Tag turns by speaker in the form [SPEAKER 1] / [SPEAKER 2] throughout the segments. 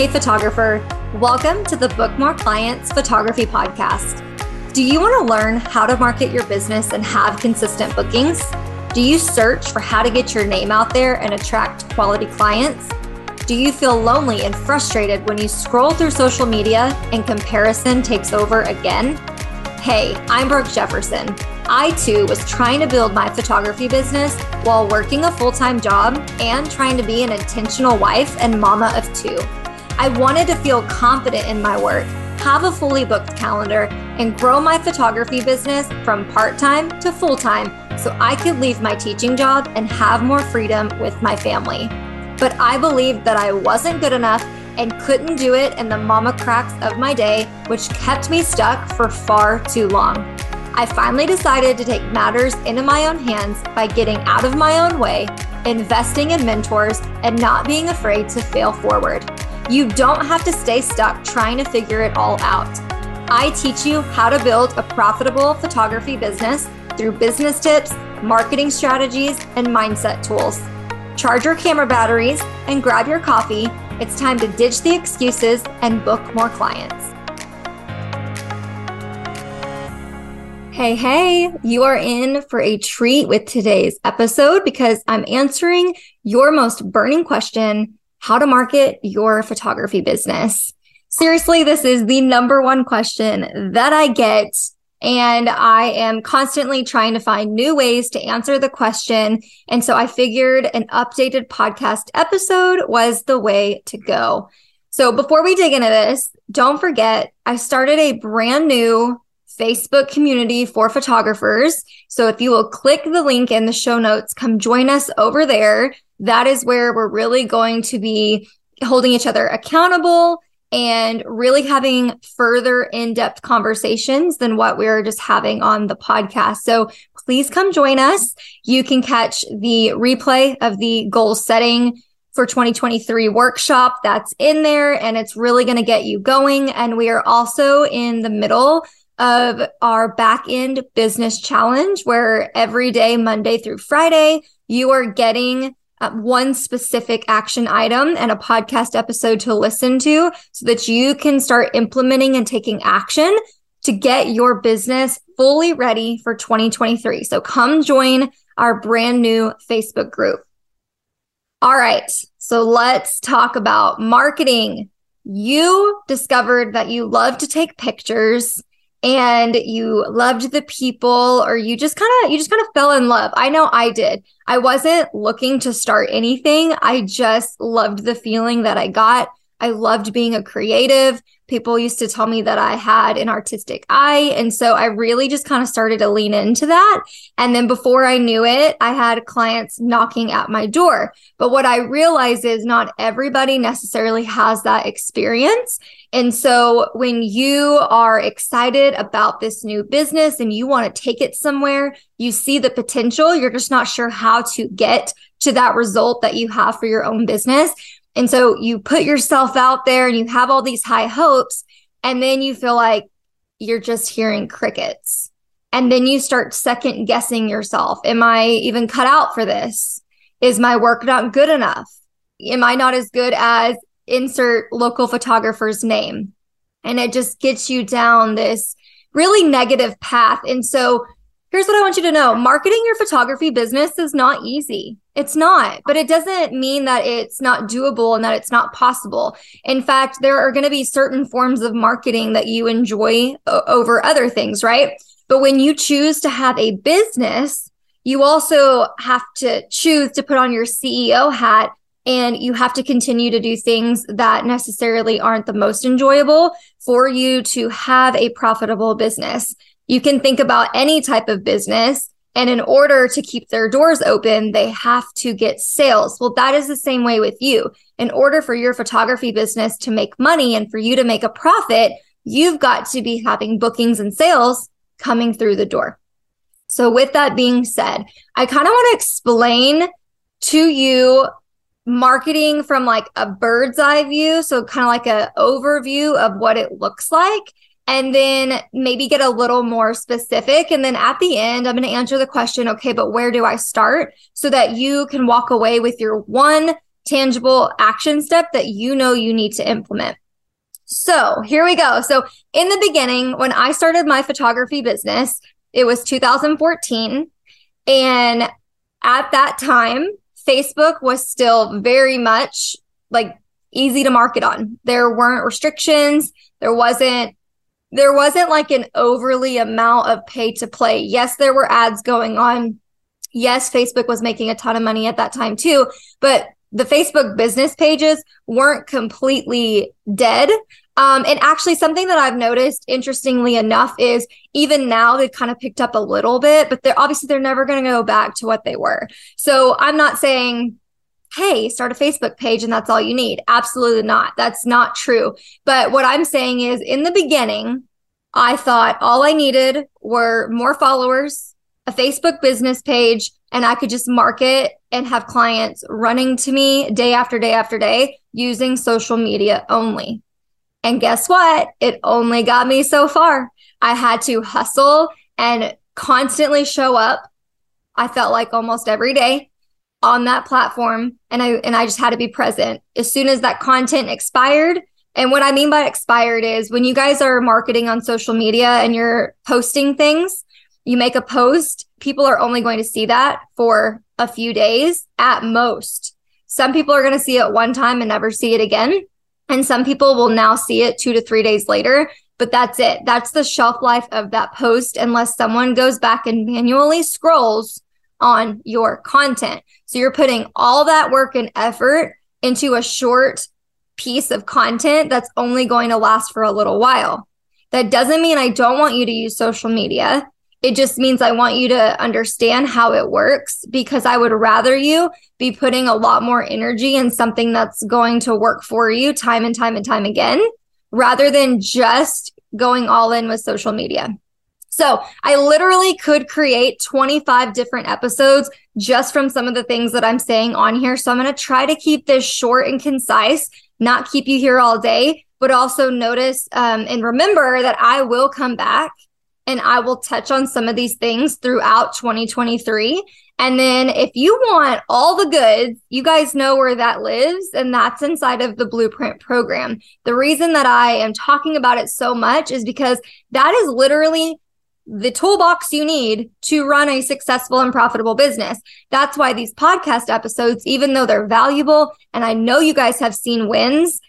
[SPEAKER 1] Hey photographer, welcome to the Book More Clients Photography Podcast. Do you want to learn how to market your business and have consistent bookings? Do you search for how to get your name out there and attract quality clients? Do you feel lonely and frustrated when you scroll through social media and comparison takes over again? Hey, I'm Brooke Jefferson. I too was trying to build my photography business while working a full time job and trying to be an intentional wife and mama of two. I wanted to feel confident in my work, have a fully booked calendar, and grow my photography business from part time to full time so I could leave my teaching job and have more freedom with my family but I believed that I wasn't good enough and couldn't do it in the mama cracks of my day, which kept me stuck for far too long. I finally decided to take matters into my own hands by getting out of my own way, investing in mentors, and not being afraid to fail forward. You don't have to stay stuck trying to figure it all out. I teach you how to build a profitable photography business through business tips, marketing strategies, and mindset tools charge your camera batteries, and grab your coffee. It's time to ditch the excuses and book more clients. Hey, hey, you are in for a treat with today's episode because I'm answering your most burning question how to market your photography business. Seriously, this is the number one question that I get and I am constantly trying to find new ways to answer the question. And so I figured an updated podcast episode was the way to go. So before we dig into this, don't forget, I started a brand new Facebook community for photographers. So if you will click the link in the show notes, come join us over there. That is where we're really going to be holding each other accountable and really having further in-depth conversations than what we are just having on the podcast. So please come join us. You can catch the replay of the goal setting for 2023 workshop that's in there and it's really going to get you going. And we are also in the middle of our back end business challenge where every day, Monday through Friday, you are getting uh, one specific action item and a podcast episode to listen to so that you can start implementing and taking action to get your business fully ready for 2023. So come join our brand new Facebook group. All right. So let's talk about marketing. You discovered that you love to take pictures and you loved the people or you just kind of you just kind of fell in love. I know I did. I wasn't looking to start anything. I just loved the feeling that I got. I loved being a creative people used to tell me that I had an artistic eye. And so I really just kind of started to lean into that. And then before I knew it, I had clients knocking at my door. But what I realized is not everybody necessarily has that experience. And so when you are excited about this new business and you want to take it somewhere, you see the potential, you're just not sure how to get to that result that you have for your own business. And so you put yourself out there and you have all these high hopes, and then you feel like you're just hearing crickets. And then you start second guessing yourself. Am I even cut out for this? Is my work not good enough? Am I not as good as insert local photographer's name? And it just gets you down this really negative path. And so here's what I want you to know marketing your photography business is not easy. It's not, but it doesn't mean that it's not doable and that it's not possible. In fact, there are going to be certain forms of marketing that you enjoy o- over other things, right? But when you choose to have a business, you also have to choose to put on your CEO hat and you have to continue to do things that necessarily aren't the most enjoyable for you to have a profitable business. You can think about any type of business and in order to keep their doors open, they have to get sales. Well, that is the same way with you. In order for your photography business to make money and for you to make a profit, you've got to be having bookings and sales coming through the door. So with that being said, I kind of want to explain to you marketing from like a bird's eye view. So kind of like an overview of what it looks like and then maybe get a little more specific. And then at the end, I'm going to answer the question, okay, but where do I start so that you can walk away with your one tangible action step that you know you need to implement. So here we go. So in the beginning, when I started my photography business, it was 2014. And at that time, Facebook was still very much like easy to market on. There weren't restrictions. There wasn't there wasn't like an overly amount of pay to play. Yes, there were ads going on. Yes, Facebook was making a ton of money at that time too, but the Facebook business pages weren't completely dead. Um, and actually, something that I've noticed, interestingly enough, is even now they've kind of picked up a little bit, but they're obviously they're never going to go back to what they were. So I'm not saying, hey, start a Facebook page and that's all you need. Absolutely not. That's not true. But what I'm saying is, in the beginning, I thought all I needed were more followers, a Facebook business page, and I could just market and have clients running to me day after day after day using social media only. And guess what? It only got me so far. I had to hustle and constantly show up. I felt like almost every day on that platform and I and I just had to be present. As soon as that content expired, and what I mean by expired is when you guys are marketing on social media and you're posting things, you make a post, people are only going to see that for a few days at most. Some people are going to see it one time and never see it again. And some people will now see it two to three days later, but that's it. That's the shelf life of that post, unless someone goes back and manually scrolls on your content. So you're putting all that work and effort into a short piece of content that's only going to last for a little while. That doesn't mean I don't want you to use social media. It just means I want you to understand how it works because I would rather you be putting a lot more energy in something that's going to work for you time and time and time again rather than just going all in with social media. So I literally could create 25 different episodes just from some of the things that I'm saying on here. So I'm going to try to keep this short and concise, not keep you here all day, but also notice um, and remember that I will come back and I will touch on some of these things throughout 2023. And then if you want all the goods, you guys know where that lives, and that's inside of the Blueprint program. The reason that I am talking about it so much is because that is literally the toolbox you need to run a successful and profitable business. That's why these podcast episodes, even though they're valuable, and I know you guys have seen wins,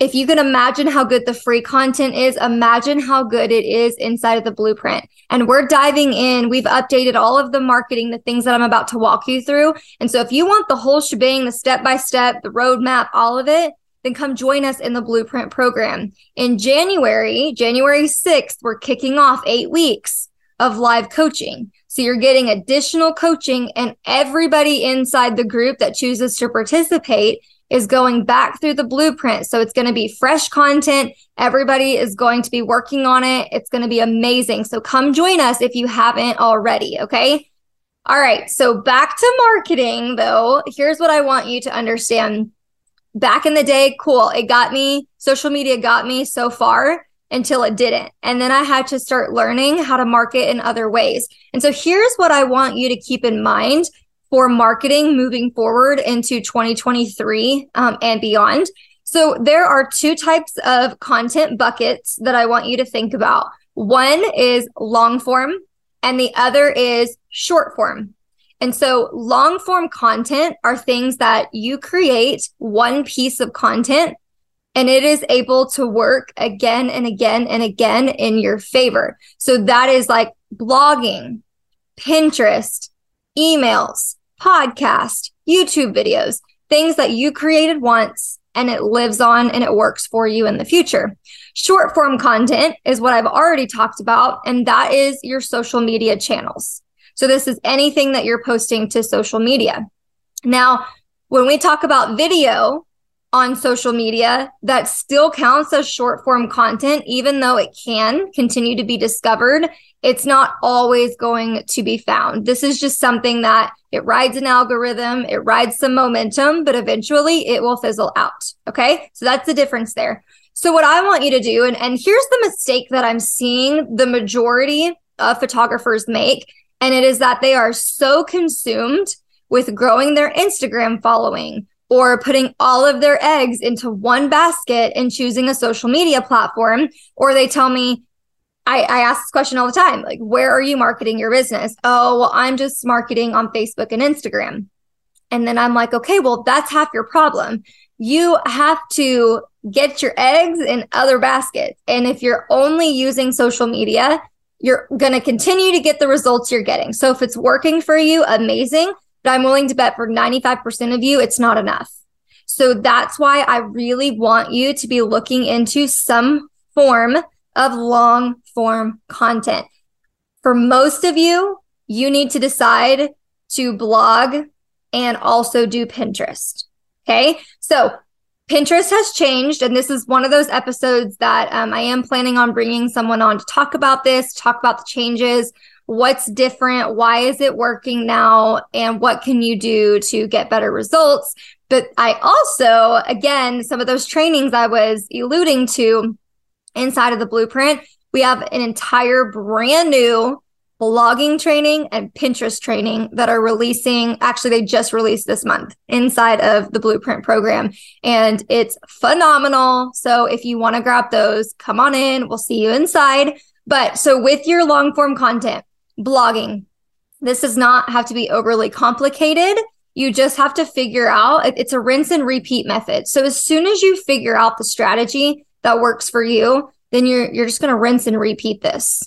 [SPEAKER 1] if you can imagine how good the free content is, imagine how good it is inside of the blueprint. And we're diving in. We've updated all of the marketing, the things that I'm about to walk you through. And so if you want the whole shebang, the step by step, the roadmap, all of it, then come join us in the blueprint program. In January, January 6th, we're kicking off eight weeks of live coaching. So you're getting additional coaching and everybody inside the group that chooses to participate is going back through the blueprint. So it's going to be fresh content. Everybody is going to be working on it. It's going to be amazing. So come join us if you haven't already. Okay. All right. So back to marketing though. Here's what I want you to understand. Back in the day, cool. It got me, social media got me so far until it didn't. And then I had to start learning how to market in other ways. And so here's what I want you to keep in mind for marketing moving forward into 2023 um, and beyond. So there are two types of content buckets that I want you to think about. One is long form and the other is short form. And so long form content are things that you create one piece of content and it is able to work again and again and again in your favor. So that is like blogging, Pinterest, emails, podcast, YouTube videos, things that you created once and it lives on and it works for you in the future. Short form content is what I've already talked about, and that is your social media channels. So, this is anything that you're posting to social media. Now, when we talk about video on social media, that still counts as short form content, even though it can continue to be discovered it's not always going to be found. This is just something that it rides an algorithm, it rides some momentum, but eventually it will fizzle out. Okay. So that's the difference there. So what I want you to do, and, and here's the mistake that I'm seeing the majority of photographers make, and it is that they are so consumed with growing their Instagram following, or putting all of their eggs into one basket and choosing a social media platform. Or they tell me, I, I ask this question all the time like, where are you marketing your business? Oh, well, I'm just marketing on Facebook and Instagram. And then I'm like, okay, well, that's half your problem. You have to get your eggs in other baskets. And if you're only using social media, you're going to continue to get the results you're getting. So if it's working for you, amazing. But I'm willing to bet for 95% of you, it's not enough. So that's why I really want you to be looking into some form of long form content. For most of you, you need to decide to blog and also do Pinterest. Okay. So Pinterest has changed. And this is one of those episodes that um, I am planning on bringing someone on to talk about this, talk about the changes, what's different, why is it working now, and what can you do to get better results. But I also, again, some of those trainings I was alluding to inside of the blueprint, we have an entire brand new blogging training and Pinterest training that are releasing. Actually, they just released this month inside of the Blueprint program, and it's phenomenal. So if you want to grab those, come on in. We'll see you inside. But so with your long form content, blogging, this does not have to be overly complicated. You just have to figure out it's a rinse and repeat method. So as soon as you figure out the strategy that works for you, then you're you're just going to rinse and repeat this.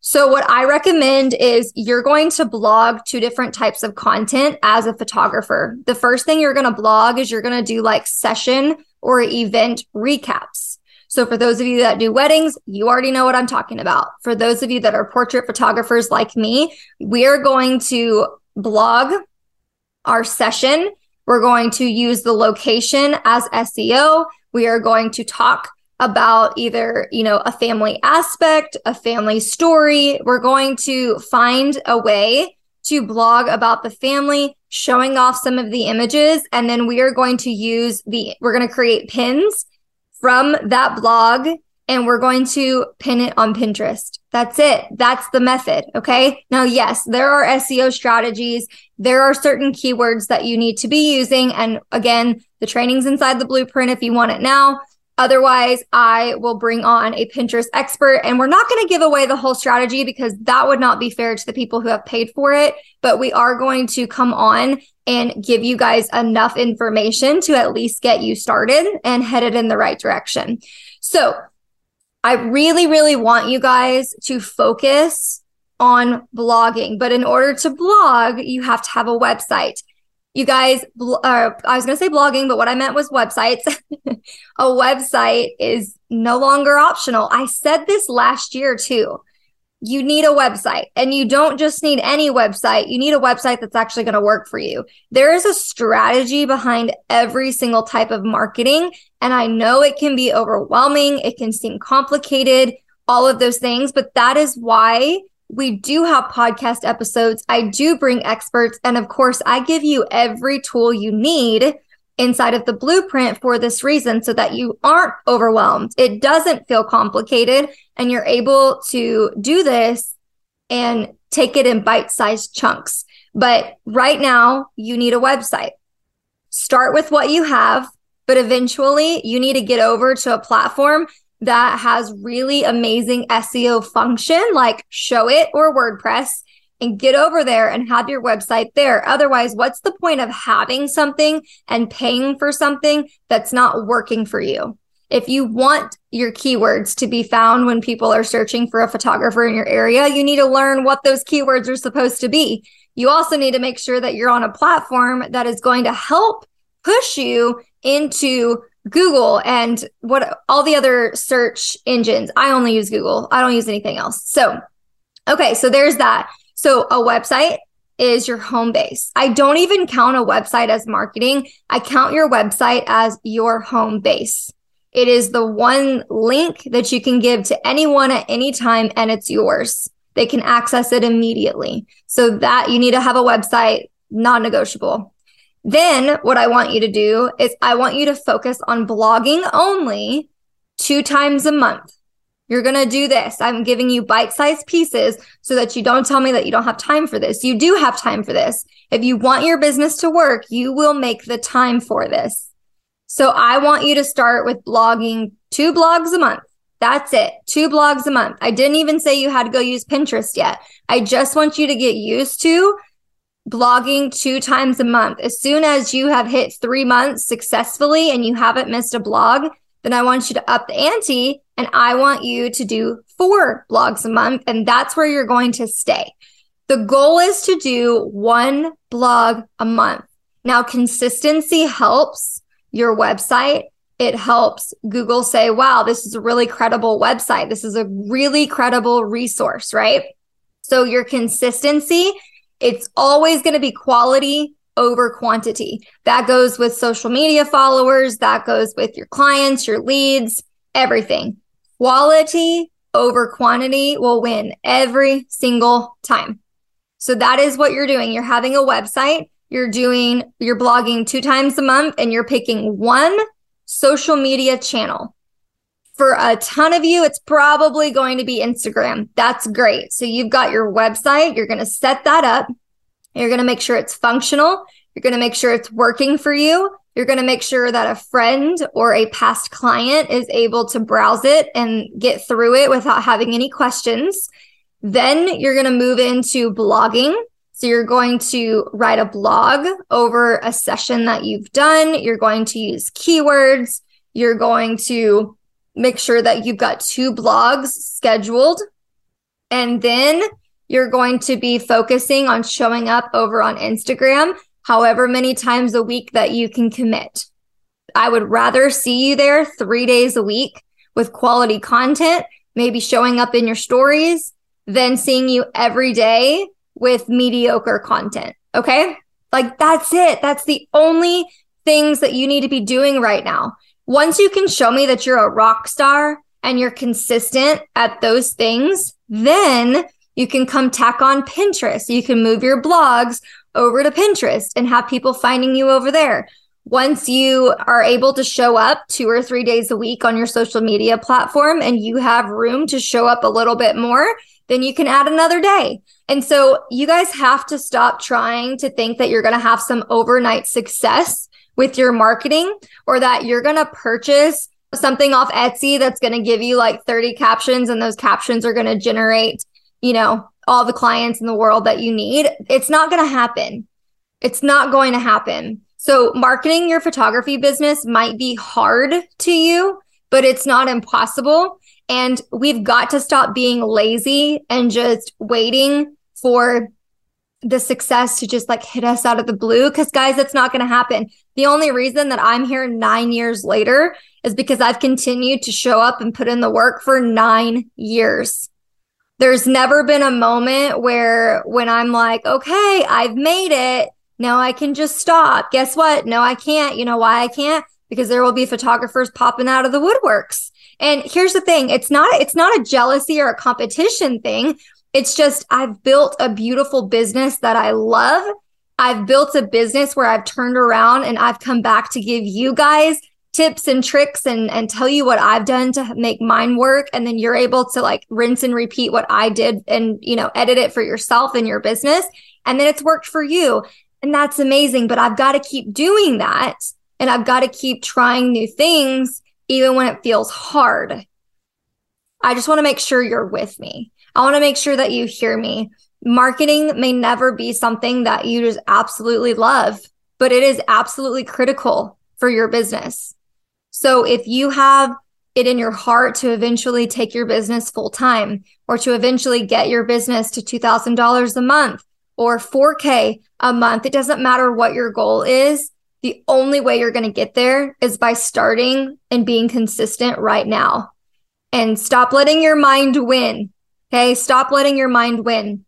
[SPEAKER 1] So, what I recommend is you're going to blog two different types of content as a photographer. The first thing you're going to blog is you're going to do like session or event recaps. So, for those of you that do weddings, you already know what I'm talking about. For those of you that are portrait photographers like me, we are going to blog our session. We're going to use the location as SEO. We are going to talk about either, you know, a family aspect, a family story. We're going to find a way to blog about the family, showing off some of the images. And then we are going to use the, we're going to create pins from that blog and we're going to pin it on Pinterest. That's it. That's the method. Okay. Now, yes, there are SEO strategies. There are certain keywords that you need to be using. And again, the training's inside the blueprint if you want it now. Otherwise, I will bring on a Pinterest expert and we're not going to give away the whole strategy because that would not be fair to the people who have paid for it. But we are going to come on and give you guys enough information to at least get you started and headed in the right direction. So I really, really want you guys to focus on blogging. But in order to blog, you have to have a website you guys, uh, I was going to say blogging, but what I meant was websites. a website is no longer optional. I said this last year too. You need a website and you don't just need any website. You need a website that's actually going to work for you. There is a strategy behind every single type of marketing. And I know it can be overwhelming. It can seem complicated, all of those things, but that is why we do have podcast episodes. I do bring experts. And of course, I give you every tool you need inside of the blueprint for this reason so that you aren't overwhelmed. It doesn't feel complicated and you're able to do this and take it in bite sized chunks. But right now, you need a website. Start with what you have, but eventually you need to get over to a platform that has really amazing SEO function like Showit or WordPress and get over there and have your website there. Otherwise, what's the point of having something and paying for something that's not working for you? If you want your keywords to be found when people are searching for a photographer in your area, you need to learn what those keywords are supposed to be. You also need to make sure that you're on a platform that is going to help push you into Google and what all the other search engines. I only use Google. I don't use anything else. So, okay, so there's that. So, a website is your home base. I don't even count a website as marketing. I count your website as your home base. It is the one link that you can give to anyone at any time and it's yours. They can access it immediately. So that you need to have a website, non negotiable. Then what I want you to do is I want you to focus on blogging only two times a month. You're going to do this. I'm giving you bite sized pieces so that you don't tell me that you don't have time for this. You do have time for this. If you want your business to work, you will make the time for this. So I want you to start with blogging two blogs a month. That's it. Two blogs a month. I didn't even say you had to go use Pinterest yet. I just want you to get used to blogging two times a month. As soon as you have hit three months successfully and you haven't missed a blog, then I want you to up the ante and I want you to do four blogs a month. And that's where you're going to stay. The goal is to do one blog a month. Now, consistency helps your website. It helps Google say, wow, this is a really credible website. This is a really credible resource, right? So your consistency, it's always going to be quality over quantity. That goes with social media followers, that goes with your clients, your leads, everything. Quality over quantity will win every single time. So that is what you're doing. You're having a website, you're doing, you're blogging two times a month, and you're picking one social media channel. For a ton of you, it's probably going to be Instagram. That's great. So you've got your website, you're going to set that up. You're going to make sure it's functional. You're going to make sure it's working for you. You're going to make sure that a friend or a past client is able to browse it and get through it without having any questions. Then you're going to move into blogging. So you're going to write a blog over a session that you've done. You're going to use keywords. You're going to make sure that you've got two blogs scheduled. And then you're going to be focusing on showing up over on Instagram, however many times a week that you can commit. I would rather see you there three days a week with quality content, maybe showing up in your stories, than seeing you every day with mediocre content. Okay. Like that's it. That's the only things that you need to be doing right now. Once you can show me that you're a rock star and you're consistent at those things, then you can come tack on Pinterest. You can move your blogs over to Pinterest and have people finding you over there. Once you are able to show up two or three days a week on your social media platform and you have room to show up a little bit more, then you can add another day. And so you guys have to stop trying to think that you're going to have some overnight success with your marketing or that you're going to purchase something off Etsy that's going to give you like 30 captions and those captions are going to generate you know, all the clients in the world that you need. It's not going to happen. It's not going to happen. So marketing your photography business might be hard to you, but it's not impossible. And we've got to stop being lazy and just waiting for the success to just like hit us out of the blue. Cause guys, that's not going to happen. The only reason that I'm here nine years later is because I've continued to show up and put in the work for nine years there's never been a moment where when I'm like, okay, I've made it. Now I can just stop. Guess what? No, I can't. You know why I can't? Because there will be photographers popping out of the woodworks. And here's the thing. It's not, it's not a jealousy or a competition thing. It's just I've built a beautiful business that I love. I've built a business where I've turned around and I've come back to give you guys tips and tricks and and tell you what I've done to make mine work and then you're able to like rinse and repeat what I did and you know edit it for yourself and your business and then it's worked for you and that's amazing but I've got to keep doing that and I've got to keep trying new things even when it feels hard. I just want to make sure you're with me. I want to make sure that you hear me. Marketing may never be something that you just absolutely love, but it is absolutely critical for your business. So if you have it in your heart to eventually take your business full time or to eventually get your business to $2,000 a month or 4K a month, it doesn't matter what your goal is. The only way you're going to get there is by starting and being consistent right now. And stop letting your mind win. Okay. Stop letting your mind win.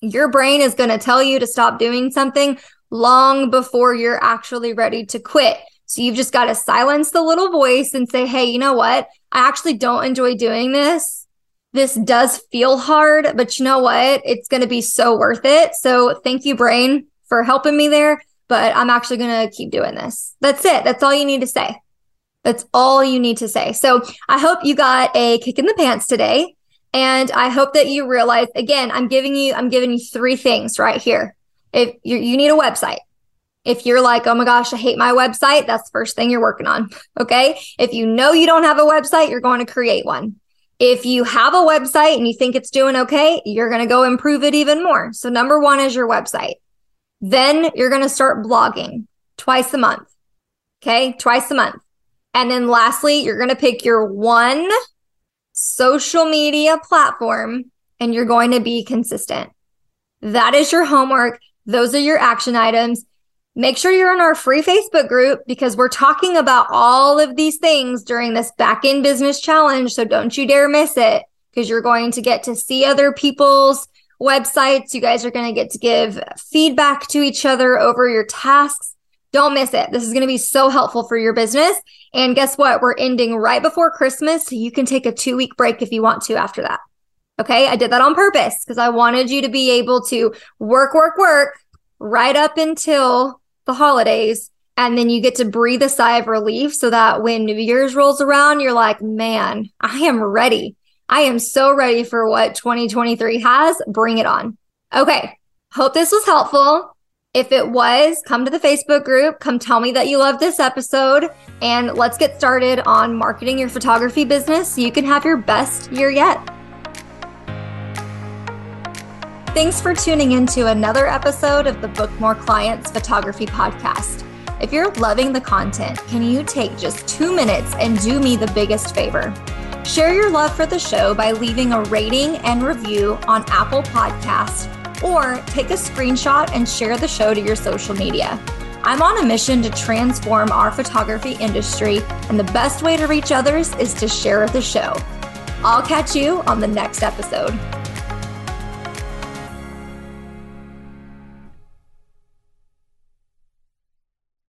[SPEAKER 1] Your brain is going to tell you to stop doing something long before you're actually ready to quit. So you've just got to silence the little voice and say, Hey, you know what? I actually don't enjoy doing this. This does feel hard, but you know what? It's going to be so worth it. So thank you, brain, for helping me there. But I'm actually going to keep doing this. That's it. That's all you need to say. That's all you need to say. So I hope you got a kick in the pants today. And I hope that you realize again, I'm giving you, I'm giving you three things right here. If you, you need a website, if you're like, oh my gosh, I hate my website, that's the first thing you're working on. Okay. If you know you don't have a website, you're going to create one. If you have a website and you think it's doing okay, you're going to go improve it even more. So, number one is your website. Then you're going to start blogging twice a month. Okay. Twice a month. And then lastly, you're going to pick your one social media platform and you're going to be consistent. That is your homework. Those are your action items. Make sure you're in our free Facebook group because we're talking about all of these things during this back end business challenge. So don't you dare miss it because you're going to get to see other people's websites. You guys are going to get to give feedback to each other over your tasks. Don't miss it. This is going to be so helpful for your business. And guess what? We're ending right before Christmas. So you can take a two week break if you want to after that. Okay. I did that on purpose because I wanted you to be able to work, work, work right up until the holidays. And then you get to breathe a sigh of relief so that when New Year's rolls around, you're like, man, I am ready. I am so ready for what 2023 has. Bring it on. Okay. Hope this was helpful. If it was, come to the Facebook group, come tell me that you love this episode, and let's get started on marketing your photography business so you can have your best year yet. Thanks for tuning in to another episode of the Book More Clients Photography Podcast. If you're loving the content, can you take just two minutes and do me the biggest favor? Share your love for the show by leaving a rating and review on Apple Podcasts or take a screenshot and share the show to your social media. I'm on a mission to transform our photography industry, and the best way to reach others is to share the show. I'll catch you on the next episode.